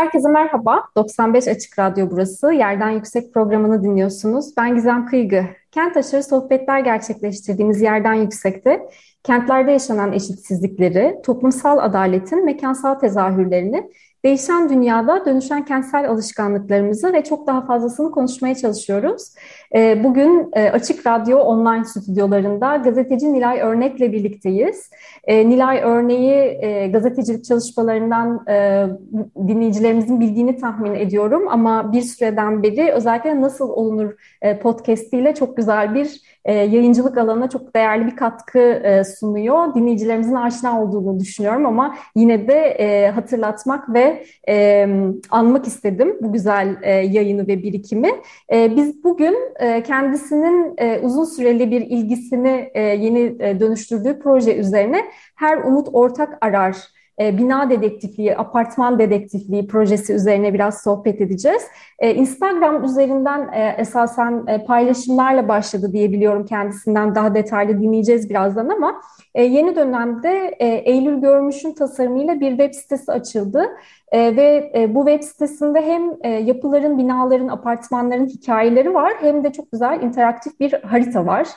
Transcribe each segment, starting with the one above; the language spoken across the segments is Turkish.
Herkese merhaba. 95 Açık Radyo burası. Yerden Yüksek programını dinliyorsunuz. Ben Gizem Kıygı. Kent aşırı sohbetler gerçekleştirdiğimiz Yerden Yüksek'te kentlerde yaşanan eşitsizlikleri, toplumsal adaletin mekansal tezahürlerini Değişen dünyada dönüşen kentsel alışkanlıklarımızı ve çok daha fazlasını konuşmaya çalışıyoruz. Ee, bugün e, Açık Radyo online stüdyolarında gazeteci Nilay Örnek'le birlikteyiz. Ee, Nilay Örneği e, gazetecilik çalışmalarından e, dinleyicilerimizin bildiğini tahmin ediyorum ama bir süreden beri özellikle Nasıl Olunur podcastiyle çok güzel bir yayıncılık alanına çok değerli bir katkı sunuyor. Dinleyicilerimizin aşina olduğunu düşünüyorum ama yine de hatırlatmak ve e, anmak istedim bu güzel e, yayını ve birikimi. E, biz bugün e, kendisinin e, uzun süreli bir ilgisini e, yeni e, dönüştürdüğü proje üzerine Her Umut Ortak Arar e, bina dedektifliği, apartman dedektifliği projesi üzerine biraz sohbet edeceğiz. E, Instagram üzerinden e, esasen paylaşımlarla başladı diye biliyorum kendisinden daha detaylı dinleyeceğiz birazdan ama yeni dönemde Eylül Görmüş'ün tasarımıyla bir web sitesi açıldı. Ve bu web sitesinde hem yapıların, binaların, apartmanların hikayeleri var hem de çok güzel interaktif bir harita var.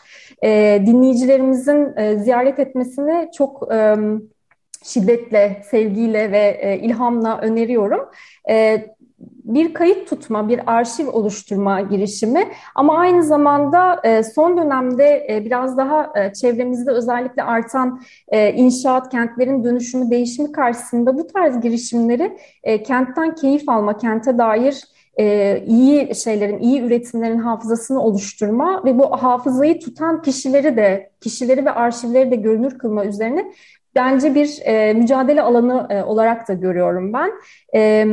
Dinleyicilerimizin ziyaret etmesini çok e, şiddetle, sevgiyle ve e, ilhamla öneriyorum. E, bir kayıt tutma, bir arşiv oluşturma girişimi ama aynı zamanda e, son dönemde biraz daha çevremizde özellikle artan inşaat kentlerin dönüşümü, değişimi karşısında bu tarz girişimleri kentten keyif alma, kente dair iyi şeylerin, iyi üretimlerin hafızasını oluşturma ve bu hafızayı tutan kişileri de, kişileri ve arşivleri de görünür kılma üzerine bence bir e, mücadele alanı e, olarak da görüyorum ben. E,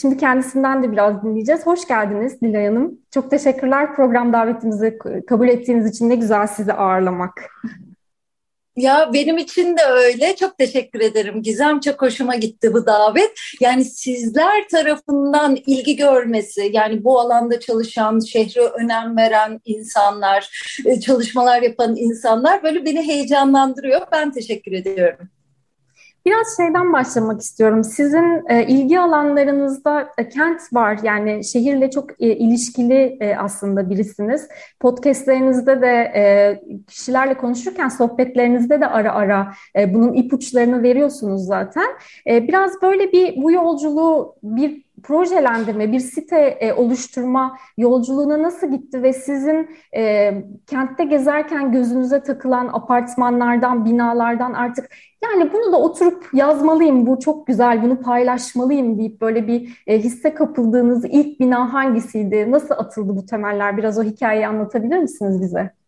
şimdi kendisinden de biraz dinleyeceğiz. Hoş geldiniz Nilay Hanım. Çok teşekkürler program davetimizi kabul ettiğiniz için. Ne güzel sizi ağırlamak. Ya benim için de öyle. Çok teşekkür ederim Gizem. Çok hoşuma gitti bu davet. Yani sizler tarafından ilgi görmesi, yani bu alanda çalışan, şehre önem veren insanlar, e, çalışmalar yapan insanlar böyle beni heyecanlandırıyor. Ben teşekkür ediyorum. Biraz şeyden başlamak istiyorum. Sizin e, ilgi alanlarınızda e, kent var. Yani şehirle çok e, ilişkili e, aslında birisiniz. Podcastlerinizde de e, kişilerle konuşurken sohbetlerinizde de ara ara e, bunun ipuçlarını veriyorsunuz zaten. E, biraz böyle bir bu yolculuğu bir projelendirme, bir site e, oluşturma yolculuğuna nasıl gitti ve sizin e, kentte gezerken gözünüze takılan apartmanlardan, binalardan artık yani bunu da oturup yazmalıyım, bu çok güzel, bunu paylaşmalıyım deyip böyle bir e, hisse kapıldığınız ilk bina hangisiydi? Nasıl atıldı bu temeller? Biraz o hikayeyi anlatabilir misiniz bize?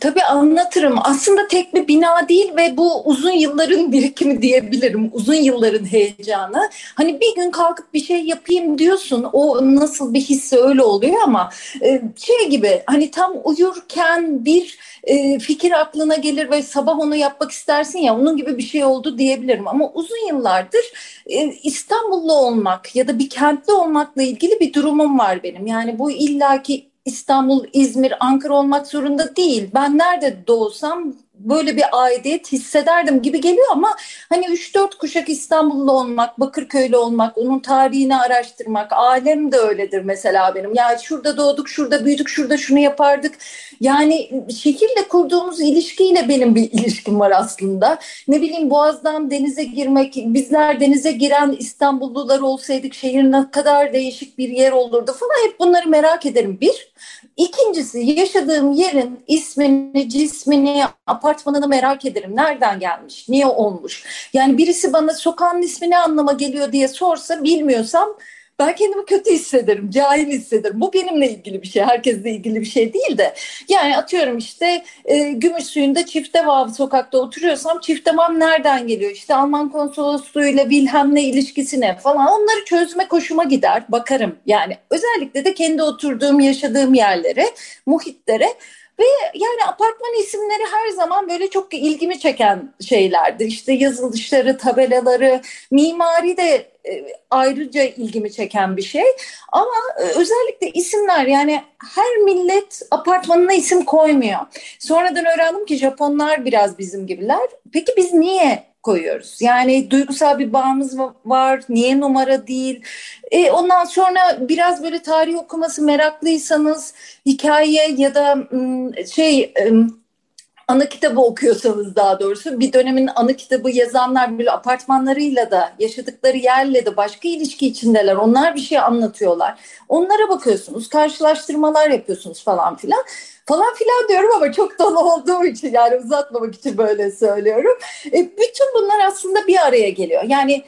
Tabii anlatırım. Aslında tek bir bina değil ve bu uzun yılların birikimi diyebilirim. Uzun yılların heyecanı. Hani bir gün kalkıp bir şey yapayım diyorsun. O nasıl bir hisse öyle oluyor ama e, şey gibi hani tam uyurken bir e, fikir aklına gelir ve sabah onu yapmak istersin ya onun gibi bir şey oldu diyebilirim. Ama uzun yıllardır e, İstanbullu olmak ya da bir kentli olmakla ilgili bir durumum var benim. Yani bu illaki İstanbul, İzmir, Ankara olmak zorunda değil. Ben nerede doğsam böyle bir aidiyet hissederdim gibi geliyor ama hani 3-4 kuşak İstanbullu olmak, Bakırköy'lü olmak, onun tarihini araştırmak, alem de öyledir mesela benim. Ya şurada doğduk, şurada büyüdük, şurada şunu yapardık. Yani şehirle kurduğumuz ilişkiyle benim bir ilişkim var aslında. Ne bileyim Boğaz'dan denize girmek, bizler denize giren İstanbullular olsaydık şehir ne kadar değişik bir yer olurdu falan hep bunları merak ederim bir. İkincisi yaşadığım yerin ismini, cismini, apartmanını merak ederim. Nereden gelmiş, niye olmuş? Yani birisi bana sokağın ismi ne anlama geliyor diye sorsa bilmiyorsam ben kendimi kötü hissederim, cahil hissederim. Bu benimle ilgili bir şey, herkesle ilgili bir şey değil de. Yani atıyorum işte e, Gümüş Suyu'nda Çiftevav sokakta oturuyorsam Çiftevav nereden geliyor? İşte Alman konsolosluğuyla Wilhelm'le ilişkisi ne falan onları çözme koşuma gider, bakarım. Yani özellikle de kendi oturduğum, yaşadığım yerlere, muhitlere ve yani apartman isimleri her zaman böyle çok ilgimi çeken şeylerdi. İşte yazılışları, tabelaları, mimari de e, ayrıca ilgimi çeken bir şey. Ama e, özellikle isimler yani her millet apartmanına isim koymuyor. Sonradan öğrendim ki Japonlar biraz bizim gibiler. Peki biz niye koyuyoruz. Yani duygusal bir bağımız var. Niye numara değil? E, ondan sonra biraz böyle tarih okuması meraklıysanız hikaye ya da şey ana kitabı okuyorsanız daha doğrusu bir dönemin ana kitabı yazanlar böyle apartmanlarıyla da yaşadıkları yerle de başka ilişki içindeler. Onlar bir şey anlatıyorlar. Onlara bakıyorsunuz, karşılaştırmalar yapıyorsunuz falan filan falan filan diyorum ama çok dolu olduğum için yani uzatmamak için böyle söylüyorum. E, bütün bunlar aslında bir araya geliyor. Yani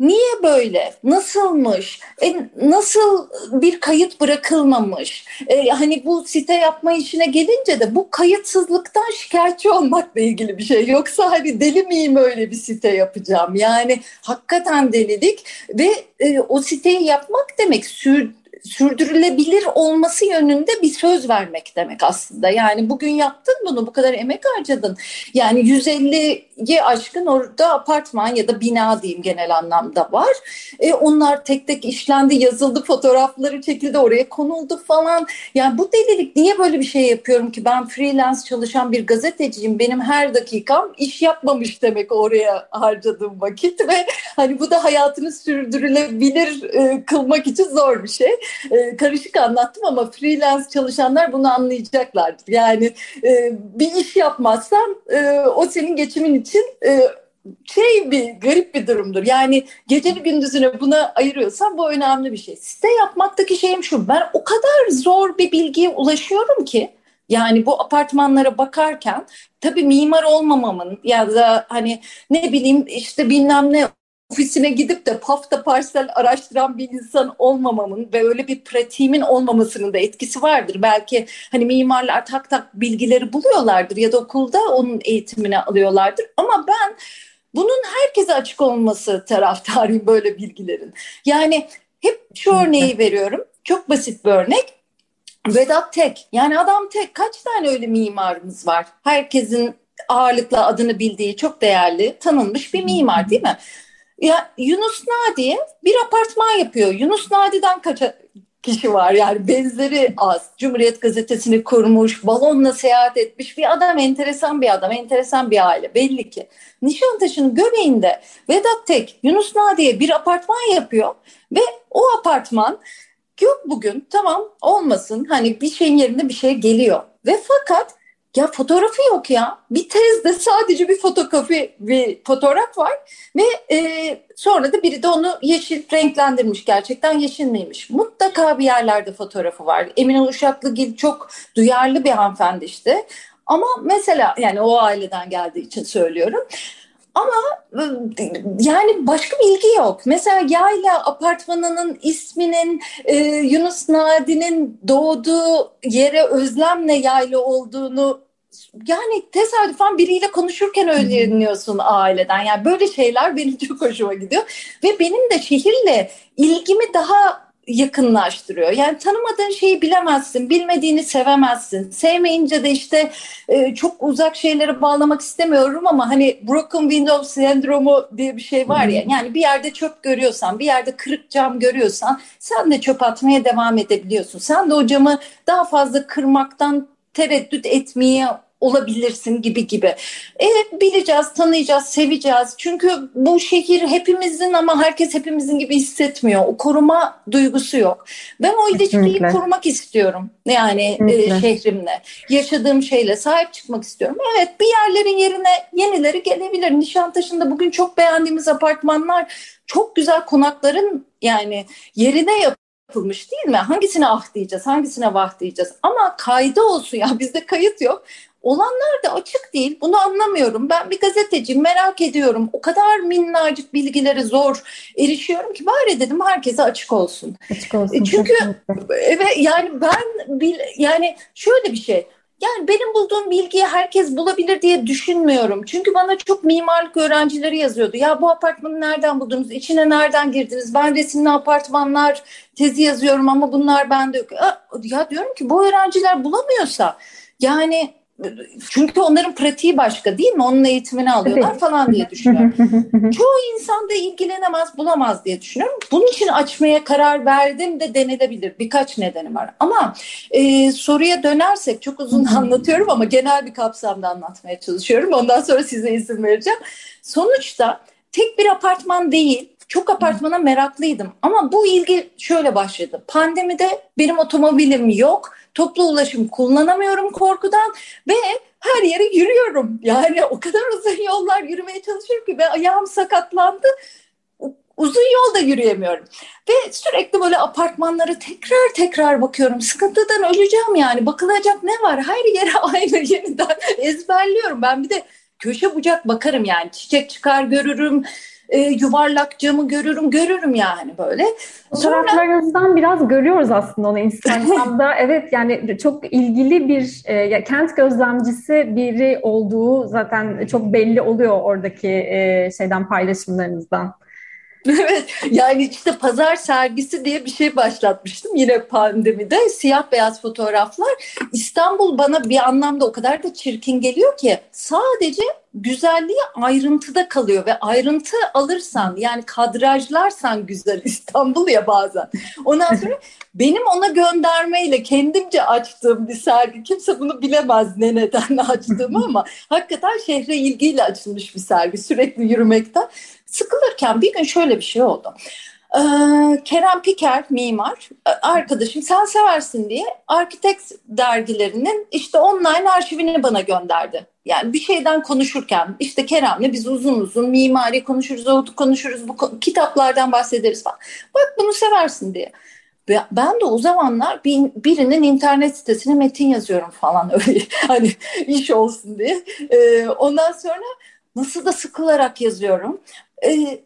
Niye böyle? Nasılmış? E, nasıl bir kayıt bırakılmamış? E, hani bu site yapma işine gelince de bu kayıtsızlıktan şikayetçi olmakla ilgili bir şey. Yoksa hani deli miyim öyle bir site yapacağım? Yani hakikaten delilik ve e, o siteyi yapmak demek sür, sürdürülebilir olması yönünde bir söz vermek demek aslında. Yani bugün yaptın bunu, bu kadar emek harcadın. Yani 150'ye aşkın orada apartman ya da bina diyeyim genel anlamda var. E, onlar tek tek işlendi, yazıldı, fotoğrafları çekildi, oraya konuldu falan. Yani bu delilik niye böyle bir şey yapıyorum ki? Ben freelance çalışan bir gazeteciyim. Benim her dakikam iş yapmamış demek oraya harcadığım vakit ve hani bu da hayatını sürdürülebilir e, kılmak için zor bir şey e, karışık anlattım ama freelance çalışanlar bunu anlayacaklardır. Yani e, bir iş yapmazsan e, o senin geçimin için şey bir garip bir durumdur. Yani geceli gündüzüne buna ayırıyorsan bu önemli bir şey. Site yapmaktaki şeyim şu. Ben o kadar zor bir bilgiye ulaşıyorum ki yani bu apartmanlara bakarken tabii mimar olmamamın ya da hani ne bileyim işte bilmem ne ofisine gidip de pafta parsel araştıran bir insan olmamamın ve öyle bir pratiğimin olmamasının da etkisi vardır. Belki hani mimarlar tak tak bilgileri buluyorlardır ya da okulda onun eğitimini alıyorlardır. Ama ben bunun herkese açık olması taraftarıyım böyle bilgilerin. Yani hep şu örneği veriyorum. Çok basit bir örnek. Vedat Tek. Yani adam tek. Kaç tane öyle mimarımız var? Herkesin ağırlıkla adını bildiği çok değerli, tanınmış bir mimar değil mi? Ya Yunus Nadi'ye bir apartman yapıyor. Yunus Nadi'den kaç kişi var yani benzeri az. Cumhuriyet Gazetesi'ni kurmuş, balonla seyahat etmiş bir adam, enteresan bir adam, enteresan bir aile belli ki. Nişantaşı'nın göbeğinde Vedat Tek, Yunus Nadi'ye bir apartman yapıyor ve o apartman yok bugün tamam olmasın hani bir şeyin yerine bir şey geliyor. Ve fakat ya fotoğrafı yok ya. Bir tezde sadece bir fotokopi bir fotoğraf var ve e, sonra da biri de onu yeşil renklendirmiş. Gerçekten yeşil miymiş? Mutlaka bir yerlerde fotoğrafı var. Emine Uşaklıgil çok duyarlı bir hanımefendi işte. Ama mesela yani o aileden geldiği için söylüyorum. Ama ıı, yani başka bilgi yok. Mesela Yayla apartmanının isminin e, Yunus Nadi'nin doğduğu yere özlemle yayla olduğunu yani tesadüfen biriyle konuşurken öğreniyorsun aileden. Yani böyle şeyler benim çok hoşuma gidiyor. Ve benim de şehirle ilgimi daha yakınlaştırıyor. Yani tanımadığın şeyi bilemezsin, bilmediğini sevemezsin. Sevmeyince de işte e, çok uzak şeylere bağlamak istemiyorum ama hani broken window sendromu diye bir şey var ya. Yani bir yerde çöp görüyorsan, bir yerde kırık cam görüyorsan sen de çöp atmaya devam edebiliyorsun. Sen de o camı daha fazla kırmaktan tereddüt etmeye olabilirsin gibi gibi. Evet bileceğiz, tanıyacağız, seveceğiz. Çünkü bu şehir hepimizin ama herkes hepimizin gibi hissetmiyor. O koruma duygusu yok. Ben o ilişkiyi korumak istiyorum. Yani e, şehrimle, yaşadığım şeyle sahip çıkmak istiyorum. Evet bir yerlerin yerine yenileri gelebilir. Nişantaşı'nda bugün çok beğendiğimiz apartmanlar çok güzel konakların yani yerine yap yapılmış değil mi? Hangisine ah diyeceğiz, hangisine vah diyeceğiz? Ama kaydı olsun ya bizde kayıt yok. Olanlar da açık değil. Bunu anlamıyorum. Ben bir gazeteciyim merak ediyorum. O kadar minnacık bilgilere zor erişiyorum ki bari dedim herkese açık olsun. Açık olsun. Çünkü evet yani ben bil, yani şöyle bir şey. Yani benim bulduğum bilgiyi herkes bulabilir diye düşünmüyorum. Çünkü bana çok mimarlık öğrencileri yazıyordu. Ya bu apartmanı nereden buldunuz? İçine nereden girdiniz? Ben resimli apartmanlar tezi yazıyorum ama bunlar bende yok. Ya diyorum ki bu öğrenciler bulamıyorsa yani çünkü onların pratiği başka değil mi? Onun eğitimini alıyorlar evet. falan diye düşünüyorum. Çoğu insan da ilgilenemez, bulamaz diye düşünüyorum. Bunun için açmaya karar verdim de denilebilir. Birkaç nedeni var. Ama e, soruya dönersek çok uzun anlatıyorum ama genel bir kapsamda anlatmaya çalışıyorum. Ondan sonra size izin vereceğim. Sonuçta tek bir apartman değil, çok apartmana meraklıydım. Ama bu ilgi şöyle başladı. Pandemide benim otomobilim yok Toplu ulaşım kullanamıyorum korkudan ve her yere yürüyorum. Yani o kadar uzun yollar yürümeye çalışıyorum ki ve ayağım sakatlandı. Uzun yolda yürüyemiyorum. Ve sürekli böyle apartmanlara tekrar tekrar bakıyorum. Sıkıntıdan öleceğim yani. Bakılacak ne var? Her yere aynı yeniden ezberliyorum. Ben bir de köşe bucak bakarım yani. Çiçek çıkar görürüm e, yuvarlak camı görürüm, görürüm yani böyle. Fotoğraflarınızdan biraz görüyoruz aslında onu Instagram'da. evet yani çok ilgili bir e, kent gözlemcisi biri olduğu zaten çok belli oluyor oradaki e, şeyden paylaşımlarınızdan. Evet yani işte pazar sergisi diye bir şey başlatmıştım yine pandemide siyah beyaz fotoğraflar. İstanbul bana bir anlamda o kadar da çirkin geliyor ki sadece güzelliği ayrıntıda kalıyor ve ayrıntı alırsan yani kadrajlarsan güzel İstanbul ya bazen. Ondan sonra benim ona göndermeyle kendimce açtığım bir sergi kimse bunu bilemez ne nedenle açtığımı ama hakikaten şehre ilgiyle açılmış bir sergi sürekli yürümekten sıkılırken bir gün şöyle bir şey oldu. Ee, Kerem Piker mimar arkadaşım sen seversin diye Architect dergilerinin işte online arşivini bana gönderdi. Yani bir şeyden konuşurken işte Kerem'le biz uzun uzun mimari konuşuruz, oldu konuşuruz, bu kitaplardan bahsederiz falan. Bak bunu seversin diye. Ben de o zamanlar bir, birinin internet sitesine metin yazıyorum falan öyle hani iş olsun diye. Ee, ondan sonra nasıl da sıkılarak yazıyorum. Ee,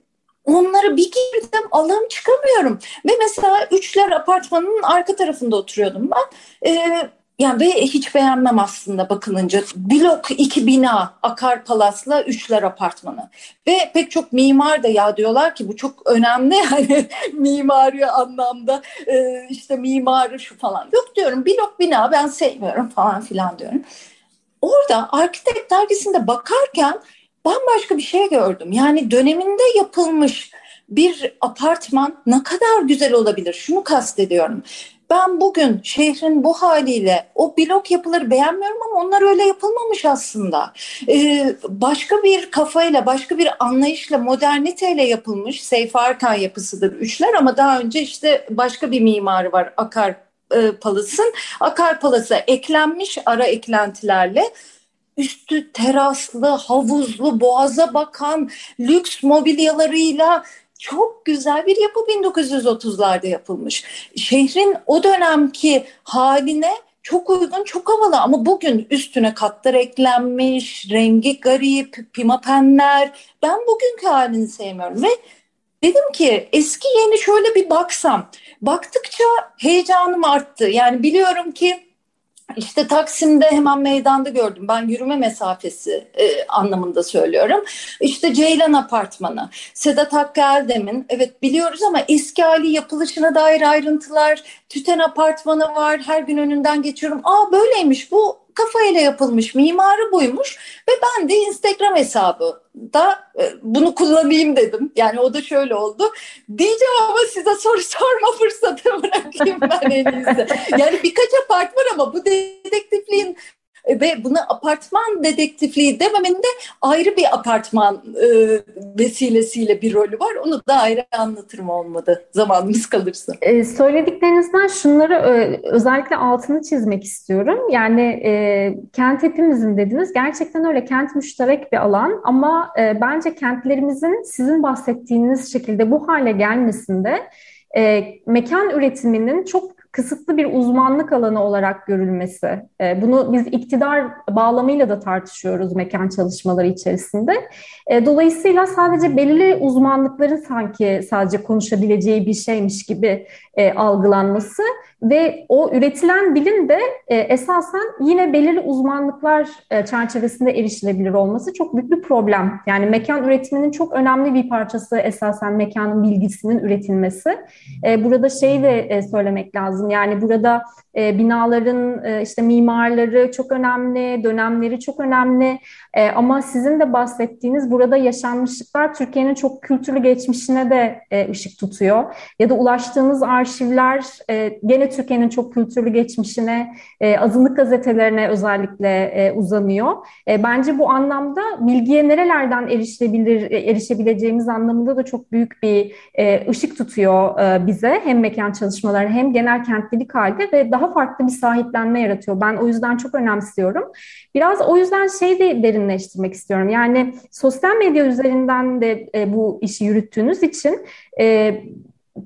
onları bir girdim Allah'ım çıkamıyorum. Ve mesela Üçler Apartmanı'nın arka tarafında oturuyordum ben. Ee, yani ve hiç beğenmem aslında bakılınca. Blok iki bina Akar Palas'la Üçler Apartmanı. Ve pek çok mimar da ya diyorlar ki bu çok önemli yani mimari anlamda e, işte mimarı şu falan. Yok diyorum blok bina ben sevmiyorum falan filan diyorum. Orada Arkitek dergisinde bakarken bambaşka bir şey gördüm. Yani döneminde yapılmış bir apartman ne kadar güzel olabilir? Şunu kastediyorum. Ben bugün şehrin bu haliyle o blok yapıları beğenmiyorum ama onlar öyle yapılmamış aslında. Ee, başka bir kafayla, başka bir anlayışla, moderniteyle yapılmış Seyfi Arkan yapısıdır üçler ama daha önce işte başka bir mimarı var Akar e, Palas'ın. Akar Palas'a eklenmiş ara eklentilerle üstü teraslı, havuzlu, boğaza bakan lüks mobilyalarıyla çok güzel bir yapı 1930'larda yapılmış. Şehrin o dönemki haline çok uygun, çok havalı ama bugün üstüne katlar eklenmiş, rengi garip, pimapenler. Ben bugünkü halini sevmiyorum ve dedim ki eski yeni şöyle bir baksam. Baktıkça heyecanım arttı. Yani biliyorum ki işte Taksim'de hemen meydanda gördüm. Ben yürüme mesafesi e, anlamında söylüyorum. İşte Ceylan Apartmanı, Sedat Hakkı Eldem'in evet biliyoruz ama eski hali yapılışına dair ayrıntılar, Tüten Apartmanı var. Her gün önünden geçiyorum. Aa böyleymiş bu kafayla yapılmış, mimarı buymuş ve ben de Instagram hesabı da e, bunu kullanayım dedim. Yani o da şöyle oldu. Diyeceğim ama size soru sorma fırsatı bırakayım ben en. Yani birkaç apartman ama bu dedektifliğin ve buna apartman dedektifliği dememenin de ayrı bir apartman e, vesilesiyle bir rolü var. Onu da ayrı anlatırım olmadı zamanımız kalırsa. E, söylediklerinizden şunları e, özellikle altını çizmek istiyorum. Yani e, kent hepimizin dediniz. Gerçekten öyle kent müşterek bir alan ama e, bence kentlerimizin sizin bahsettiğiniz şekilde bu hale gelmesinde e, mekan üretiminin çok kısıtlı bir uzmanlık alanı olarak görülmesi. E, bunu biz iktidar bağlamıyla da tartışıyoruz mekan çalışmaları içerisinde. E, dolayısıyla sadece belirli uzmanlıkların sanki sadece konuşabileceği bir şeymiş gibi e, algılanması ve o üretilen bilim de e, esasen yine belirli uzmanlıklar e, çerçevesinde erişilebilir olması çok büyük bir problem. Yani mekan üretiminin çok önemli bir parçası esasen mekanın bilgisinin üretilmesi. E, burada şey de e, söylemek lazım. Yani burada e, binaların e, işte mimarları çok önemli, dönemleri çok önemli. E, ama sizin de bahsettiğiniz burada yaşanmışlıklar Türkiye'nin çok kültürlü geçmişine de e, ışık tutuyor. Ya da ulaştığınız arşivler e, gene Türkiye'nin çok kültürlü geçmişine, e, azınlık gazetelerine özellikle e, uzanıyor. E, bence bu anlamda bilgiye nerelerden erişilebilir, e, erişebileceğimiz anlamında da çok büyük bir e, ışık tutuyor e, bize. Hem mekan çalışmaları hem genel kentlilik halde ve daha farklı bir sahiplenme yaratıyor. Ben o yüzden çok önemsiyorum. Biraz o yüzden şey de derinleştirmek istiyorum. Yani sosyal medya üzerinden de e, bu işi yürüttüğünüz için e,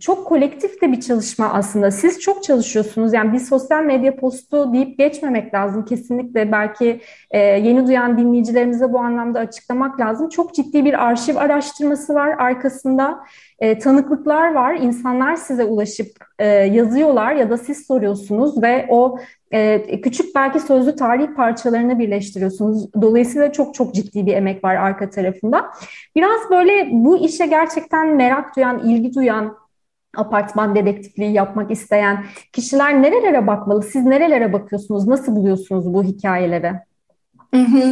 çok kolektif de bir çalışma aslında. Siz çok çalışıyorsunuz. Yani bir sosyal medya postu deyip geçmemek lazım. Kesinlikle belki e, yeni duyan dinleyicilerimize bu anlamda açıklamak lazım. Çok ciddi bir arşiv araştırması var arkasında. E, tanıklıklar var. İnsanlar size ulaşıp e, yazıyorlar ya da siz soruyorsunuz ve o e, küçük belki sözlü tarih parçalarını birleştiriyorsunuz. Dolayısıyla çok çok ciddi bir emek var arka tarafında. Biraz böyle bu işe gerçekten merak duyan, ilgi duyan, apartman dedektifliği yapmak isteyen kişiler nerelere bakmalı? Siz nerelere bakıyorsunuz? Nasıl buluyorsunuz bu hikayeleri?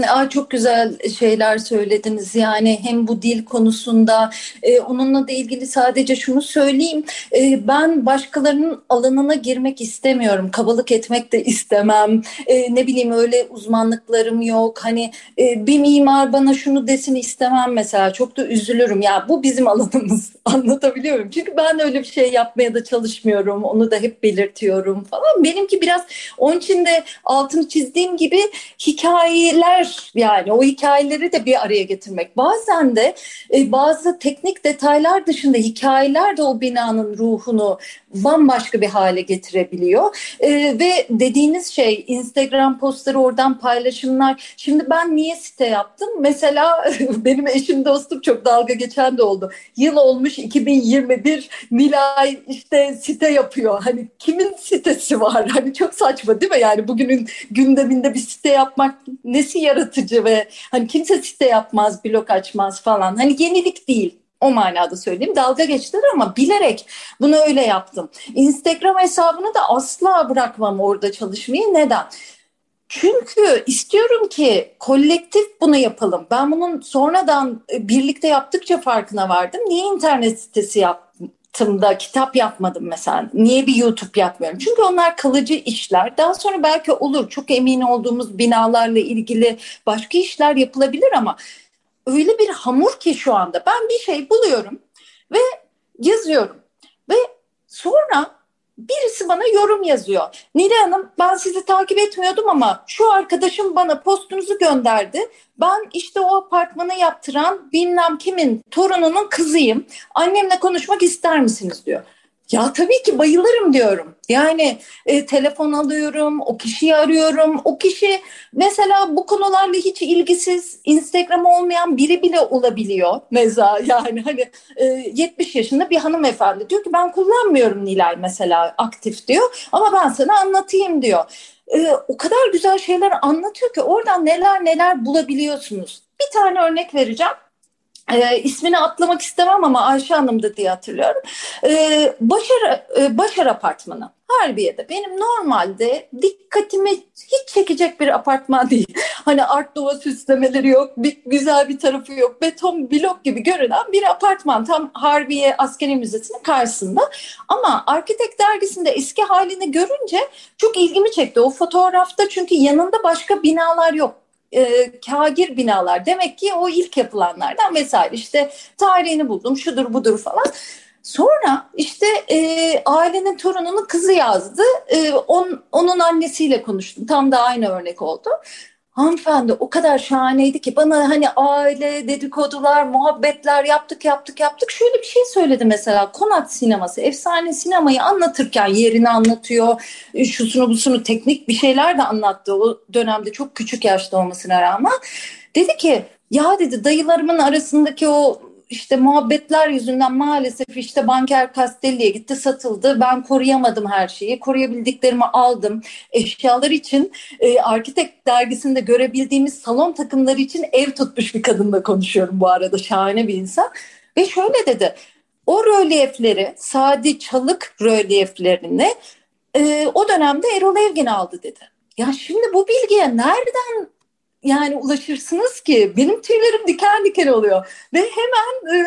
Aa, çok güzel şeyler söylediniz. Yani hem bu dil konusunda e, onunla da ilgili sadece şunu söyleyeyim. E, ben başkalarının alanına girmek istemiyorum. Kabalık etmek de istemem. E, ne bileyim öyle uzmanlıklarım yok. Hani e, bir mimar bana şunu desin istemem mesela. Çok da üzülürüm. Ya bu bizim alanımız. Anlatabiliyorum. Çünkü ben öyle bir şey yapmaya da çalışmıyorum. Onu da hep belirtiyorum falan. Benimki biraz onun için de altını çizdiğim gibi hikaye hikayeler yani o hikayeleri de bir araya getirmek. Bazen de e, bazı teknik detaylar dışında hikayeler de o binanın ruhunu bambaşka bir hale getirebiliyor. E, ve dediğiniz şey Instagram postları oradan paylaşımlar. Şimdi ben niye site yaptım? Mesela benim eşim dostum çok dalga geçen de oldu. Yıl olmuş 2021 Nilay işte site yapıyor. Hani kimin sitesi var? Hani çok saçma değil mi? Yani bugünün gündeminde bir site yapmak nesi yaratıcı ve hani kimse site yapmaz, blog açmaz falan. Hani yenilik değil. O manada söyleyeyim. Dalga geçtiler ama bilerek bunu öyle yaptım. Instagram hesabını da asla bırakmam orada çalışmayı. Neden? Çünkü istiyorum ki kolektif bunu yapalım. Ben bunun sonradan e, birlikte yaptıkça farkına vardım. Niye internet sitesi yaptım da kitap yapmadım mesela? Niye bir YouTube yapmıyorum? Çünkü onlar kalıcı işler. Daha sonra belki olur. Çok emin olduğumuz binalarla ilgili başka işler yapılabilir ama öyle bir hamur ki şu anda ben bir şey buluyorum ve yazıyorum ve sonra birisi bana yorum yazıyor. Nilay Hanım ben sizi takip etmiyordum ama şu arkadaşım bana postunuzu gönderdi. Ben işte o apartmanı yaptıran bilmem kimin torununun kızıyım. Annemle konuşmak ister misiniz diyor. Ya tabii ki bayılırım diyorum. Yani e, telefon alıyorum, o kişiyi arıyorum. O kişi mesela bu konularla hiç ilgisiz, Instagram olmayan biri bile olabiliyor. Mesela yani hani e, 70 yaşında bir hanımefendi diyor ki ben kullanmıyorum Nilay mesela aktif diyor. Ama ben sana anlatayım diyor. E, o kadar güzel şeyler anlatıyor ki oradan neler neler bulabiliyorsunuz. Bir tane örnek vereceğim. E, ismini atlamak istemem ama Ayşe Hanım'dı diye hatırlıyorum. E, Başar, e, Başar Apartmanı Harbiye'de. Benim normalde dikkatimi hiç çekecek bir apartman değil. Hani art dova süslemeleri yok, bir, güzel bir tarafı yok. Beton blok gibi görünen bir apartman. Tam Harbiye Askeri Müzesi'nin karşısında. Ama Arkitek dergisinde eski halini görünce çok ilgimi çekti. O fotoğrafta çünkü yanında başka binalar yok e, kagir binalar. Demek ki o ilk yapılanlardan vesaire. İşte tarihini buldum, şudur budur falan. Sonra işte e, ailenin torununun kızı yazdı. E, on, onun annesiyle konuştum. Tam da aynı örnek oldu. Hanımefendi o kadar şahaneydi ki bana hani aile dedikodular, muhabbetler yaptık yaptık yaptık. Şöyle bir şey söyledi mesela Konat sineması, efsane sinemayı anlatırken yerini anlatıyor. Şusunu busunu teknik bir şeyler de anlattı o dönemde çok küçük yaşta olmasına rağmen. Dedi ki ya dedi dayılarımın arasındaki o işte muhabbetler yüzünden maalesef işte banker Castelli'ye gitti satıldı. Ben koruyamadım her şeyi. Koruyabildiklerimi aldım. Eşyalar için e, Arkitek dergisinde görebildiğimiz salon takımları için ev tutmuş bir kadınla konuşuyorum bu arada. Şahane bir insan. Ve şöyle dedi. O rölyefleri, Sadi Çalık rölyeflerini e, o dönemde Erol Evgin aldı dedi. Ya şimdi bu bilgiye nereden yani ulaşırsınız ki benim tüylerim diken diken oluyor. Ve hemen e,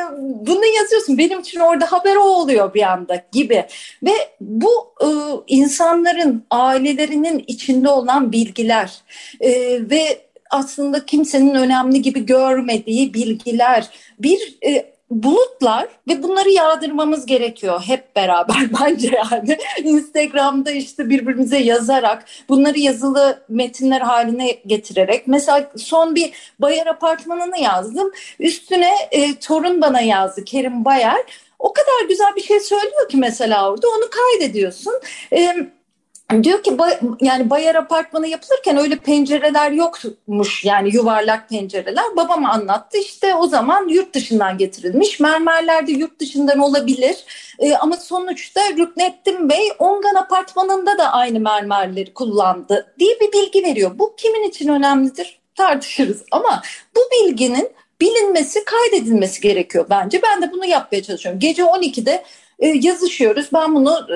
bunu yazıyorsun? Benim için orada haber o oluyor bir anda gibi. Ve bu e, insanların ailelerinin içinde olan bilgiler e, ve aslında kimsenin önemli gibi görmediği bilgiler bir e, bulutlar ve bunları yağdırmamız gerekiyor hep beraber bence yani. Instagram'da işte birbirimize yazarak bunları yazılı metinler haline getirerek. Mesela son bir Bayar apartmanını yazdım. Üstüne e, torun bana yazdı Kerim Bayar o kadar güzel bir şey söylüyor ki mesela orada onu kaydediyorsun. E, Diyor ki yani Bayar Apartmanı yapılırken öyle pencereler yokmuş yani yuvarlak pencereler. Babam anlattı işte o zaman yurt dışından getirilmiş. Mermerler de yurt dışından olabilir ee, ama sonuçta Rüknettin Bey Ongan Apartmanı'nda da aynı mermerleri kullandı diye bir bilgi veriyor. Bu kimin için önemlidir tartışırız ama bu bilginin bilinmesi kaydedilmesi gerekiyor bence. Ben de bunu yapmaya çalışıyorum. Gece 12'de e, yazışıyoruz. Ben bunu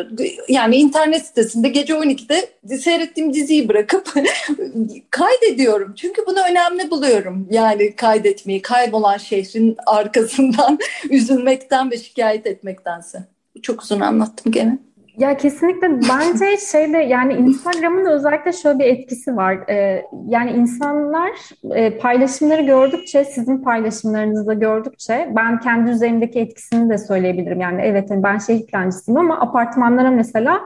yani internet sitesinde gece 12'de seyrettiğim diziyi bırakıp kaydediyorum. Çünkü bunu önemli buluyorum. Yani kaydetmeyi, kaybolan şehrin arkasından üzülmekten ve şikayet etmektense. Çok uzun anlattım gene. Ya kesinlikle bence şeyde yani Instagram'ın özellikle şöyle bir etkisi var. Ee, yani insanlar e, paylaşımları gördükçe, sizin paylaşımlarınızı da gördükçe ben kendi üzerimdeki etkisini de söyleyebilirim. Yani evet hani ben şehir plancısıyım ama apartmanlara mesela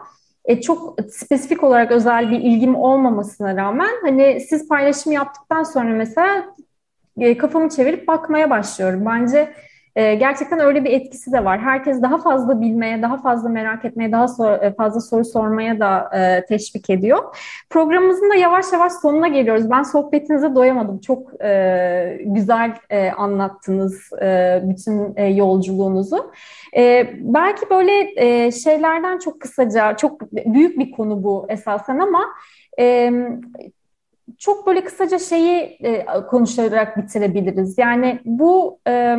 e, çok spesifik olarak özel bir ilgim olmamasına rağmen hani siz paylaşım yaptıktan sonra mesela e, kafamı çevirip bakmaya başlıyorum. Bence e, gerçekten öyle bir etkisi de var. Herkes daha fazla bilmeye, daha fazla merak etmeye, daha sor, e, fazla soru sormaya da e, teşvik ediyor. Programımızın da yavaş yavaş sonuna geliyoruz. Ben sohbetinize doyamadım. Çok e, güzel e, anlattınız e, bütün e, yolculuğunuzu. E, belki böyle e, şeylerden çok kısaca, çok büyük bir konu bu esasen ama... E, çok böyle kısaca şeyi e, konuşarak bitirebiliriz. Yani bu e,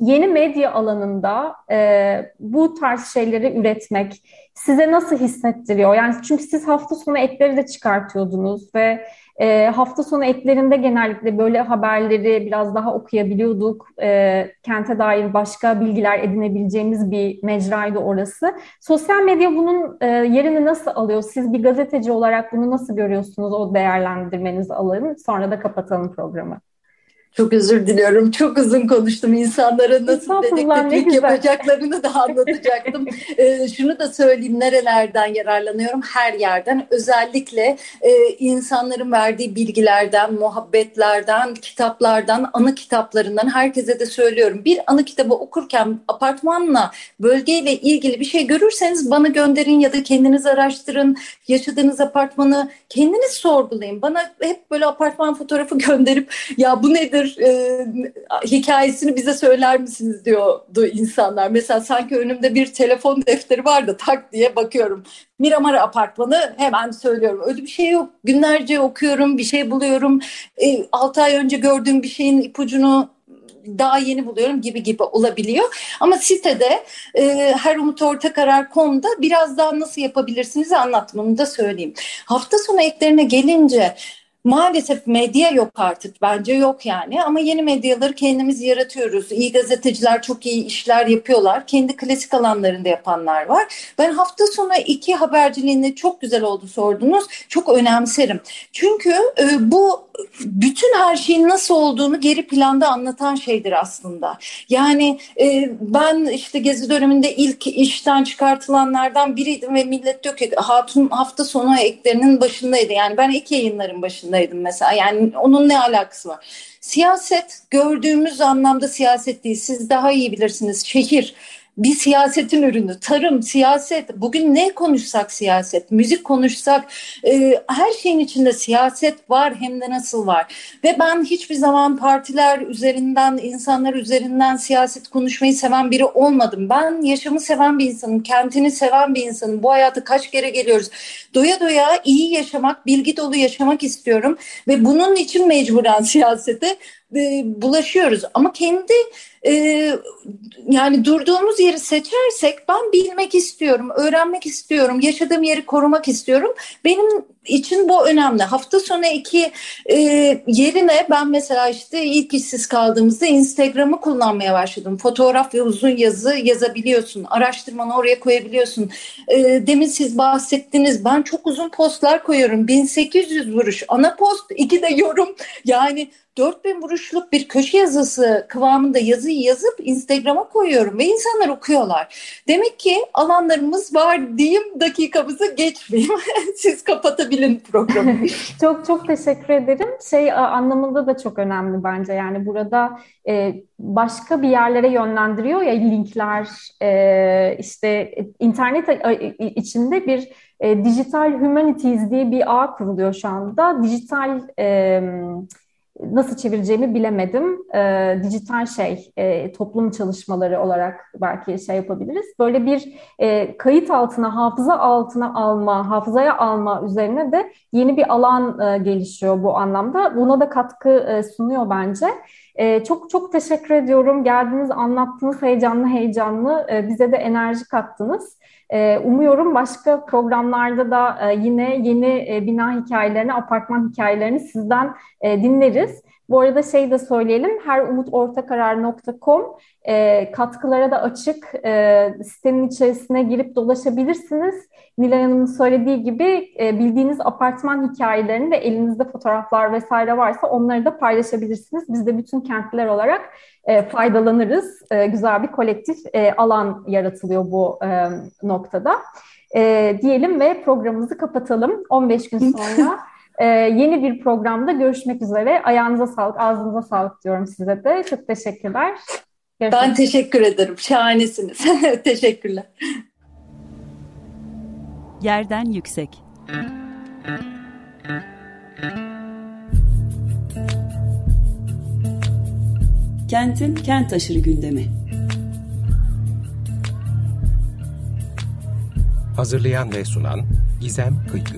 yeni medya alanında e, bu tarz şeyleri üretmek size nasıl hissettiriyor? Yani çünkü siz hafta sonu ekleri de çıkartıyordunuz ve e, hafta sonu eklerinde genellikle böyle haberleri biraz daha okuyabiliyorduk. E, kente dair başka bilgiler edinebileceğimiz bir mecraydı orası. Sosyal medya bunun e, yerini nasıl alıyor? Siz bir gazeteci olarak bunu nasıl görüyorsunuz? O değerlendirmenizi alın. Sonra da kapatalım programı. Çok özür diliyorum. Çok uzun konuştum. İnsanlara nasıl dedektiflik yapacaklarını da anlatacaktım. ee, şunu da söyleyeyim. Nerelerden yararlanıyorum? Her yerden. Özellikle e, insanların verdiği bilgilerden, muhabbetlerden, kitaplardan, anı kitaplarından herkese de söylüyorum. Bir anı kitabı okurken apartmanla, bölgeyle ilgili bir şey görürseniz bana gönderin ya da kendiniz araştırın. Yaşadığınız apartmanı kendiniz sorgulayın. Bana hep böyle apartman fotoğrafı gönderip ya bu nedir? E, hikayesini bize söyler misiniz diyordu insanlar. Mesela sanki önümde bir telefon defteri var da tak diye bakıyorum. Miramar apartmanı hemen söylüyorum. Öyle bir şey yok. Günlerce okuyorum, bir şey buluyorum. E, 6 ay önce gördüğüm bir şeyin ipucunu daha yeni buluyorum gibi gibi olabiliyor. Ama sitede e, her biraz daha nasıl yapabilirsiniz anlatmamı da söyleyeyim. Hafta sonu eklerine gelince Maalesef medya yok artık bence yok yani ama yeni medyaları kendimiz yaratıyoruz. İyi gazeteciler çok iyi işler yapıyorlar. Kendi klasik alanlarında yapanlar var. Ben hafta sonu iki haberciliğinde çok güzel oldu sordunuz. Çok önemserim. Çünkü e, bu bütün her şeyin nasıl olduğunu geri planda anlatan şeydir aslında. Yani e, ben işte gezi döneminde ilk işten çıkartılanlardan biriydim ve millet diyor ki Hatun hafta sonu eklerinin başındaydı. Yani ben ek yayınların başındaydım mesela. Yani onun ne alakası var? Siyaset gördüğümüz anlamda siyaset değil. Siz daha iyi bilirsiniz. Şehir bir siyasetin ürünü. Tarım, siyaset. Bugün ne konuşsak siyaset, müzik konuşsak e, her şeyin içinde siyaset var hem de nasıl var. Ve ben hiçbir zaman partiler üzerinden, insanlar üzerinden siyaset konuşmayı seven biri olmadım. Ben yaşamı seven bir insanım, kentini seven bir insanım. Bu hayata kaç kere geliyoruz. Doya doya iyi yaşamak, bilgi dolu yaşamak istiyorum. Ve bunun için mecburen siyasete e, bulaşıyoruz. Ama kendi e, yani durduğumuz yeri seçersek ben bilmek istiyorum, öğrenmek istiyorum, yaşadığım yeri korumak istiyorum. Benim için bu önemli. Hafta sonu iki e, yerine ben mesela işte ilk işsiz kaldığımızda Instagram'ı kullanmaya başladım. Fotoğraf ve uzun yazı yazabiliyorsun. Araştırmanı oraya koyabiliyorsun. E, demin siz bahsettiniz. Ben çok uzun postlar koyuyorum. 1800 vuruş. Ana post, iki de yorum. Yani 4000 vuruşluk bir köşe yazısı kıvamında yazıyı yazıp Instagram'a koyuyorum ve insanlar okuyorlar. Demek ki alanlarımız var diyeyim dakikamızı geçmeyeyim. Siz kapatabilin programı. çok çok teşekkür ederim. Şey anlamında da çok önemli bence. Yani burada e, başka bir yerlere yönlendiriyor ya linkler e, işte internet içinde bir e, dijital humanities diye bir ağ kuruluyor şu anda. Dijital e, nasıl çevireceğimi bilemedim. E, dijital şey, e, toplum çalışmaları olarak belki şey yapabiliriz. Böyle bir e, kayıt altına, hafıza altına alma, hafızaya alma üzerine de yeni bir alan e, gelişiyor bu anlamda. Buna da katkı e, sunuyor bence. E, çok çok teşekkür ediyorum. Geldiniz, anlattınız heyecanlı heyecanlı. E, bize de enerji kattınız. E, umuyorum başka programlarda da e, yine yeni e, bina hikayelerini, apartman hikayelerini sizden e, dinleriz. Bu arada şey de söyleyelim, herumutortakarar.com e, katkılara da açık. E, sitenin içerisine girip dolaşabilirsiniz. Nilay Hanım'ın söylediği gibi e, bildiğiniz apartman hikayelerini ve elinizde fotoğraflar vesaire varsa onları da paylaşabilirsiniz. Biz de bütün kentliler olarak e, faydalanırız. E, güzel bir kolektif e, alan yaratılıyor bu e, noktada. E, diyelim ve programımızı kapatalım. 15 gün sonra e, yeni bir programda görüşmek üzere. Ayağınıza sağlık, ağzınıza sağlık diyorum size de. Çok teşekkürler. Görüşmek ben teşekkür ederim. Şahanesiniz. Teşekkürler. Yerden yüksek. Kentin kent aşırı gündemi. Hazırlayan ve sunan Gizem Kıykı.